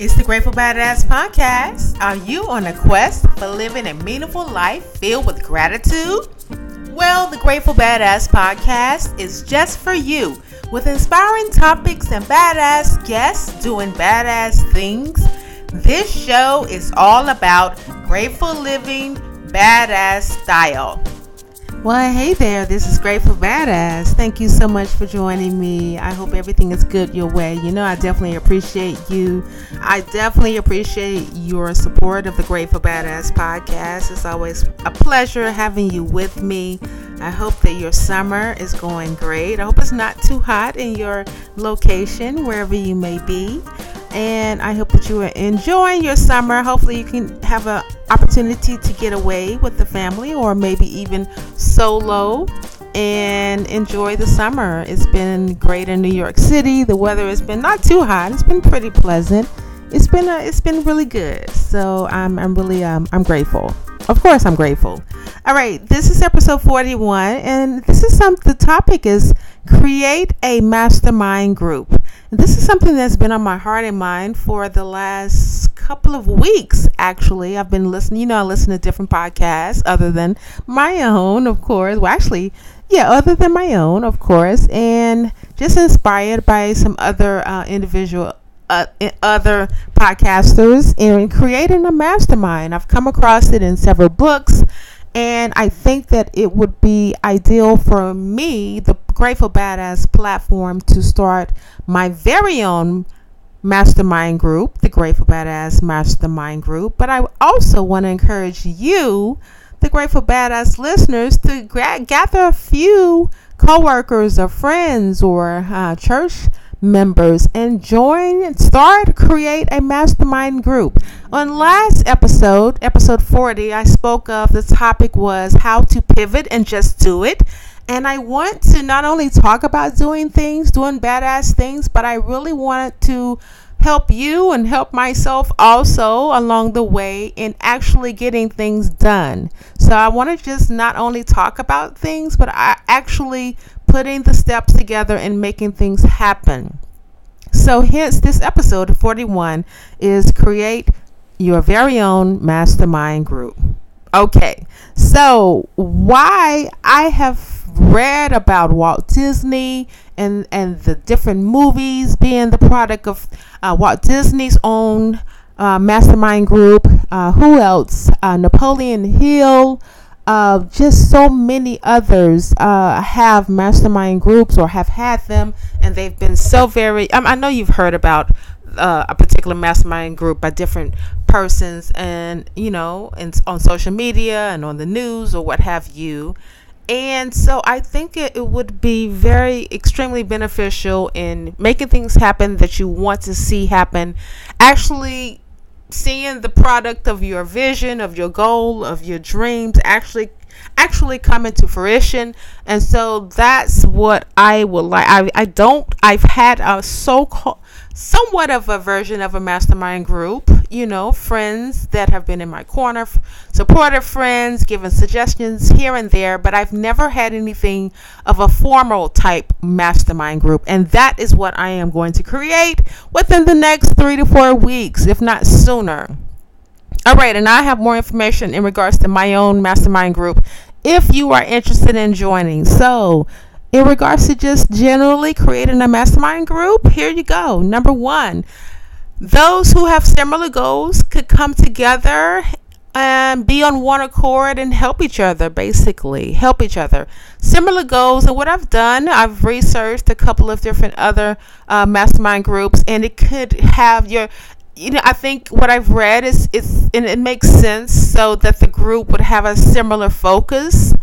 It's the Grateful Badass Podcast. Are you on a quest for living a meaningful life filled with gratitude? Well, the Grateful Badass Podcast is just for you with inspiring topics and badass guests doing badass things. This show is all about grateful living, badass style. Well, hey there, this is Grateful Badass. Thank you so much for joining me. I hope everything is good your way. You know, I definitely appreciate you. I definitely appreciate your support of the Grateful Badass podcast. It's always a pleasure having you with me. I hope that your summer is going great. I hope it's not too hot in your location, wherever you may be and I hope that you are enjoying your summer. Hopefully, you can have an opportunity to get away with the family or maybe even solo and enjoy the summer. It's been great in New York City. The weather has been not too hot. It's been pretty pleasant. It's been a, it's been really good. So I'm I'm really um, I'm grateful. Of course, I'm grateful. All right, this is episode 41, and this is some. The topic is create a mastermind group. This is something that's been on my heart and mind for the last couple of weeks, actually. I've been listening, you know, I listen to different podcasts other than my own, of course. Well, actually, yeah, other than my own, of course, and just inspired by some other uh, individual. Uh, other podcasters and creating a mastermind. I've come across it in several books, and I think that it would be ideal for me, the Grateful Badass platform, to start my very own mastermind group, the Grateful Badass Mastermind Group. But I also want to encourage you, the Grateful Badass listeners, to gra- gather a few coworkers or friends or uh, church members and join and start create a mastermind group on last episode episode 40 i spoke of the topic was how to pivot and just do it and I want to not only talk about doing things, doing badass things, but I really wanted to help you and help myself also along the way in actually getting things done. So I want to just not only talk about things, but I actually putting the steps together and making things happen. So hence this episode 41 is create your very own mastermind group. Okay. So why I have read about Walt Disney and and the different movies being the product of uh, Walt Disney's own uh, mastermind group. Uh, who else? Uh, Napoleon Hill. Uh, just so many others uh, have mastermind groups or have had them, and they've been so very. Um, I know you've heard about a particular mastermind group by different persons, and you know, and on social media and on the news or what have you and so I think it, it, would be very extremely beneficial in making things happen that you want to see happen. Actually, seeing the product of your vision, of your goal, of your dreams actually actually come into fruition and so that's what i would like i, I don't i've had a so called somewhat of a version of a mastermind group. You know, friends that have been in my corner, supportive friends, giving suggestions here and there, but I've never had anything of a formal type mastermind group. And that is what I am going to create within the next three to four weeks, if not sooner. All right, and I have more information in regards to my own mastermind group if you are interested in joining. So, in regards to just generally creating a mastermind group, here you go. Number one, those who have similar goals could come together and be on one accord and help each other, basically. Help each other. Similar goals. And what I've done, I've researched a couple of different other uh, mastermind groups, and it could have your you know, I think what I've read is it's and it makes sense so that the group would have a similar focus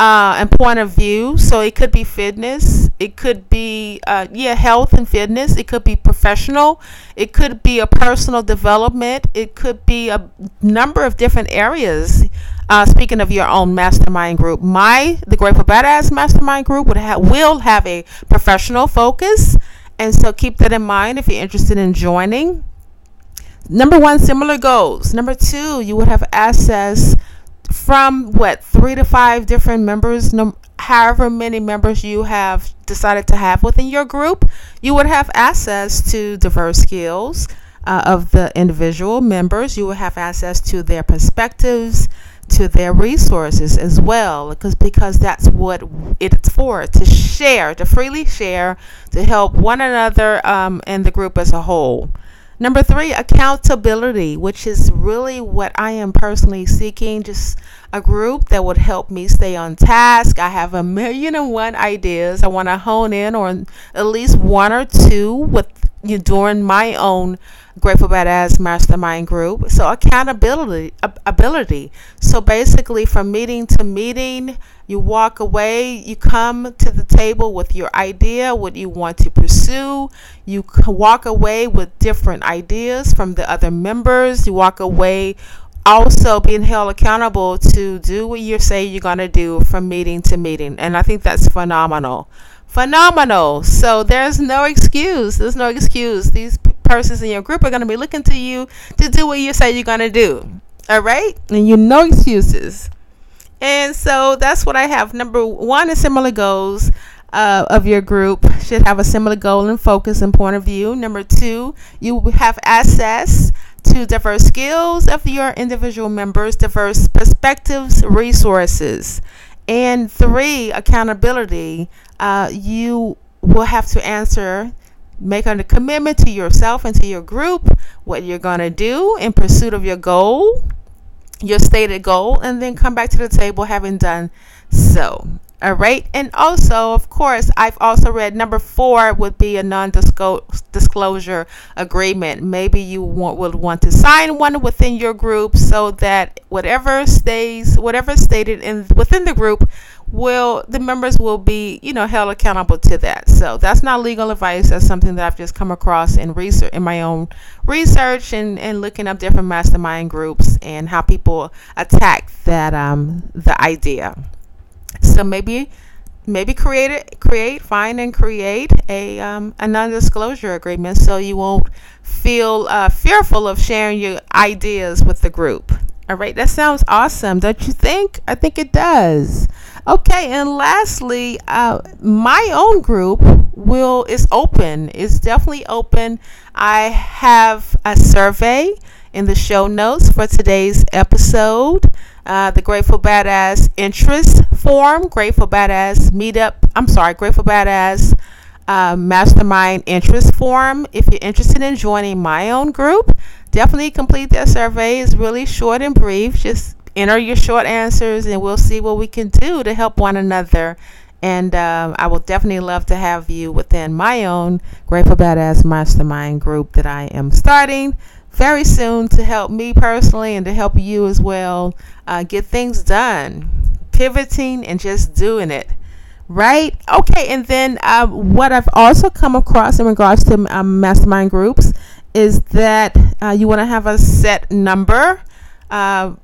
uh, and point of view. So it could be fitness, it could be uh, yeah health and fitness, it could be professional, it could be a personal development, it could be a number of different areas. Uh, speaking of your own mastermind group, my the Grateful Badass Mastermind Group would have will have a professional focus, and so keep that in mind if you're interested in joining. Number one, similar goals. Number two, you would have access from what three to five different members no, however many members you have decided to have within your group you would have access to diverse skills uh, of the individual members. You will have access to their perspectives, to their resources as well, because because that's what it's for to share, to freely share, to help one another um, and the group as a whole. Number three, accountability, which is really what I am personally seeking. Just a group that would help me stay on task. I have a million and one ideas. I want to hone in on at least one or two with you during my own Grateful Badass Mastermind group. So accountability, ability. So basically, from meeting to meeting, you walk away. You come to the table with your idea, what you want to pursue. You walk away with different ideas from the other members. You walk away also being held accountable to do what you say you're going to do from meeting to meeting. And I think that's phenomenal. Phenomenal. So there's no excuse. There's no excuse. These persons in your group are going to be looking to you to do what you say you're going to do. All right? And you no excuses. And so that's what I have. Number one is similar goals. Uh, of your group should have a similar goal and focus and point of view. Number two, you have access to diverse skills of your individual members, diverse perspectives, resources. And three, accountability. Uh, you will have to answer make a commitment to yourself and to your group what you're going to do in pursuit of your goal, your stated goal, and then come back to the table having done so. All right. And also, of course, I've also read number four would be a non disclosure agreement. Maybe you want, would want to sign one within your group so that whatever stays, whatever stated in within the group will the members will be you know held accountable to that so that's not legal advice that's something that i've just come across in research in my own research and, and looking up different mastermind groups and how people attack that um the idea so maybe maybe create it create find and create a um, a non-disclosure agreement so you won't feel uh, fearful of sharing your ideas with the group all right that sounds awesome don't you think i think it does Okay, and lastly, uh, my own group will is open. It's definitely open. I have a survey in the show notes for today's episode. Uh, the Grateful Badass interest form, Grateful Badass meetup. I'm sorry, Grateful Badass uh, mastermind interest form. If you're interested in joining my own group, definitely complete that survey. It's really short and brief. Just enter your short answers and we'll see what we can do to help one another. And um, I will definitely love to have you within my own Grateful Badass Mastermind group that I am starting very soon to help me personally and to help you as well uh, get things done, pivoting and just doing it. Right? Okay, and then uh, what I've also come across in regards to um, mastermind groups is that uh, you want to have a set number uh,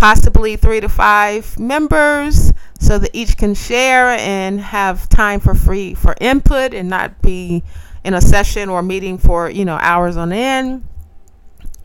possibly three to five members so that each can share and have time for free for input and not be in a session or meeting for you know hours on end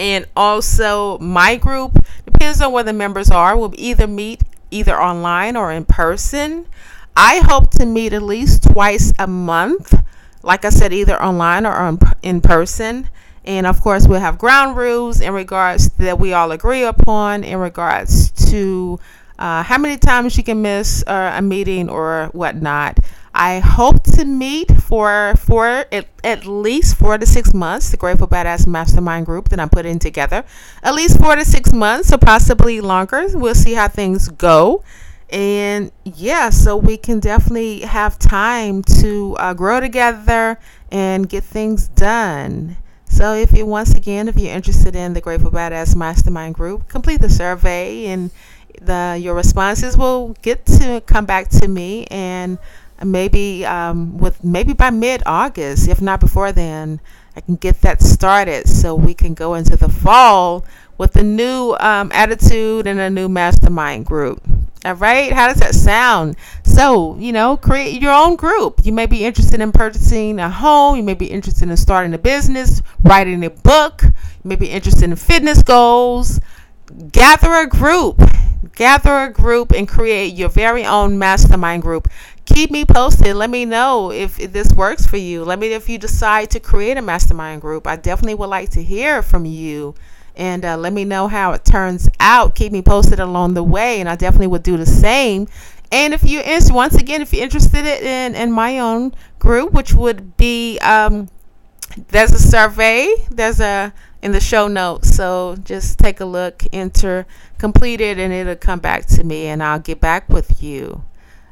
and also my group depends on where the members are will either meet either online or in person i hope to meet at least twice a month like i said either online or in person and of course, we'll have ground rules in regards that we all agree upon in regards to uh, how many times you can miss uh, a meeting or whatnot. I hope to meet for for at, at least four to six months. The Grateful Badass Mastermind group that I'm putting together, at least four to six months, or possibly longer. We'll see how things go, and yeah, so we can definitely have time to uh, grow together and get things done. So, if you once again, if you're interested in the Grateful Badass Mastermind Group, complete the survey, and the your responses will get to come back to me, and maybe um, with maybe by mid August, if not before then, I can get that started so we can go into the fall with a new um, attitude and a new mastermind group. All right, how does that sound? So, you know, create your own group. You may be interested in purchasing a home, you may be interested in starting a business, writing a book, you may be interested in fitness goals. Gather a group, gather a group, and create your very own mastermind group. Keep me posted. Let me know if, this works for you. Let me know if you decide to create a mastermind group. I definitely would like to hear from you. And uh, let me know how it turns out. Keep me posted along the way. And I definitely would do the same. And if you're interested, once again, if you're interested in, in my own group, which would be, um, there's a survey, there's a, in the show notes. So just take a look, enter, complete it, and it'll come back to me and I'll get back with you.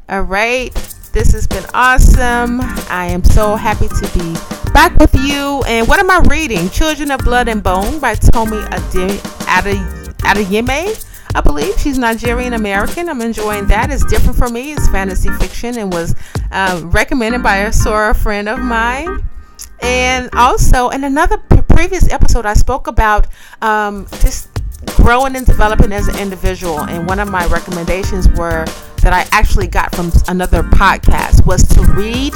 All right. This has been awesome. I am so happy to be back with you. And what am I reading? Children of Blood and Bone by Tomi Adeyemi. I believe she's Nigerian American. I'm enjoying that. It's different for me. It's fantasy fiction and was uh, recommended by a Sora friend of mine. And also, in another p- previous episode, I spoke about um, just growing and developing as an individual. And one of my recommendations were that I actually got from another podcast was to read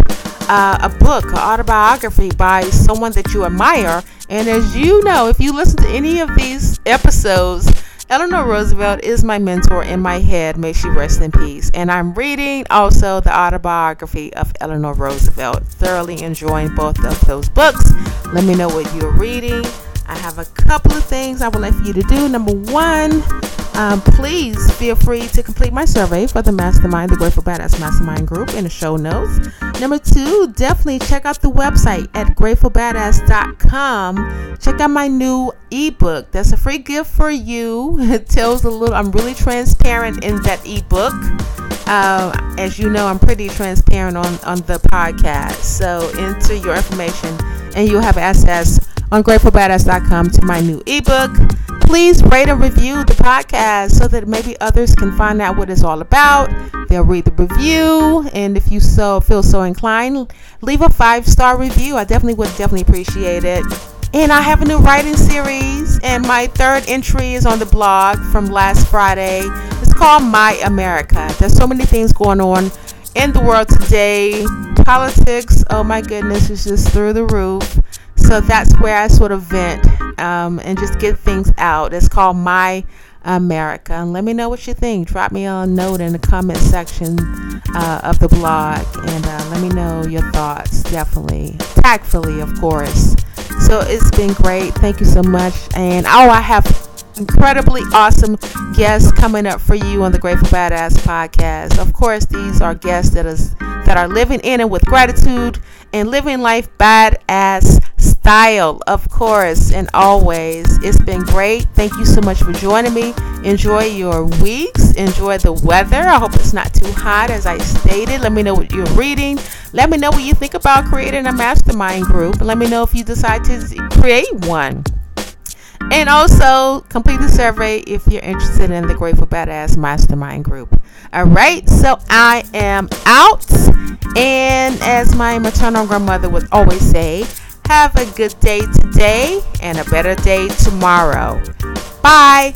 uh, a book, an autobiography by someone that you admire. And as you know, if you listen to any of these episodes, Eleanor Roosevelt is my mentor in my head. May she rest in peace. And I'm reading also the autobiography of Eleanor Roosevelt. Thoroughly enjoying both of those books. Let me know what you're reading. I have a couple of things I would like for you to do. Number one, um, please feel free to complete my survey for the Mastermind, the Grateful Badass Mastermind group in the show notes. Number two, definitely check out the website at gratefulbadass.com. Check out my new ebook. That's a free gift for you. It tells a little, I'm really transparent in that ebook. Uh, as you know, I'm pretty transparent on, on the podcast. So enter your information and you'll have access on gratefulbadass.com to my new ebook. Please rate and review the podcast so that maybe others can find out what it's all about. They'll read the review, and if you so feel so inclined, leave a five star review. I definitely would definitely appreciate it. And I have a new writing series, and my third entry is on the blog from last Friday. It's called My America. There's so many things going on in the world today. Politics, oh my goodness, is just through the roof. So that's where I sort of vent um, and just get things out. It's called My America. And let me know what you think. Drop me a note in the comment section uh, of the blog and uh, let me know your thoughts. Definitely. Tactfully, of course. So it's been great. Thank you so much. And oh, I have incredibly awesome guests coming up for you on the Grateful Badass podcast. Of course, these are guests that is that are living in and with gratitude and living life badass of course, and always. It's been great. Thank you so much for joining me. Enjoy your weeks. Enjoy the weather. I hope it's not too hot, as I stated. Let me know what you're reading. Let me know what you think about creating a mastermind group. Let me know if you decide to create one. And also complete the survey if you're interested in the Grateful Badass Mastermind Group. All right, so I am out. And as my maternal grandmother would always say, have a good day today and a better day tomorrow. Bye.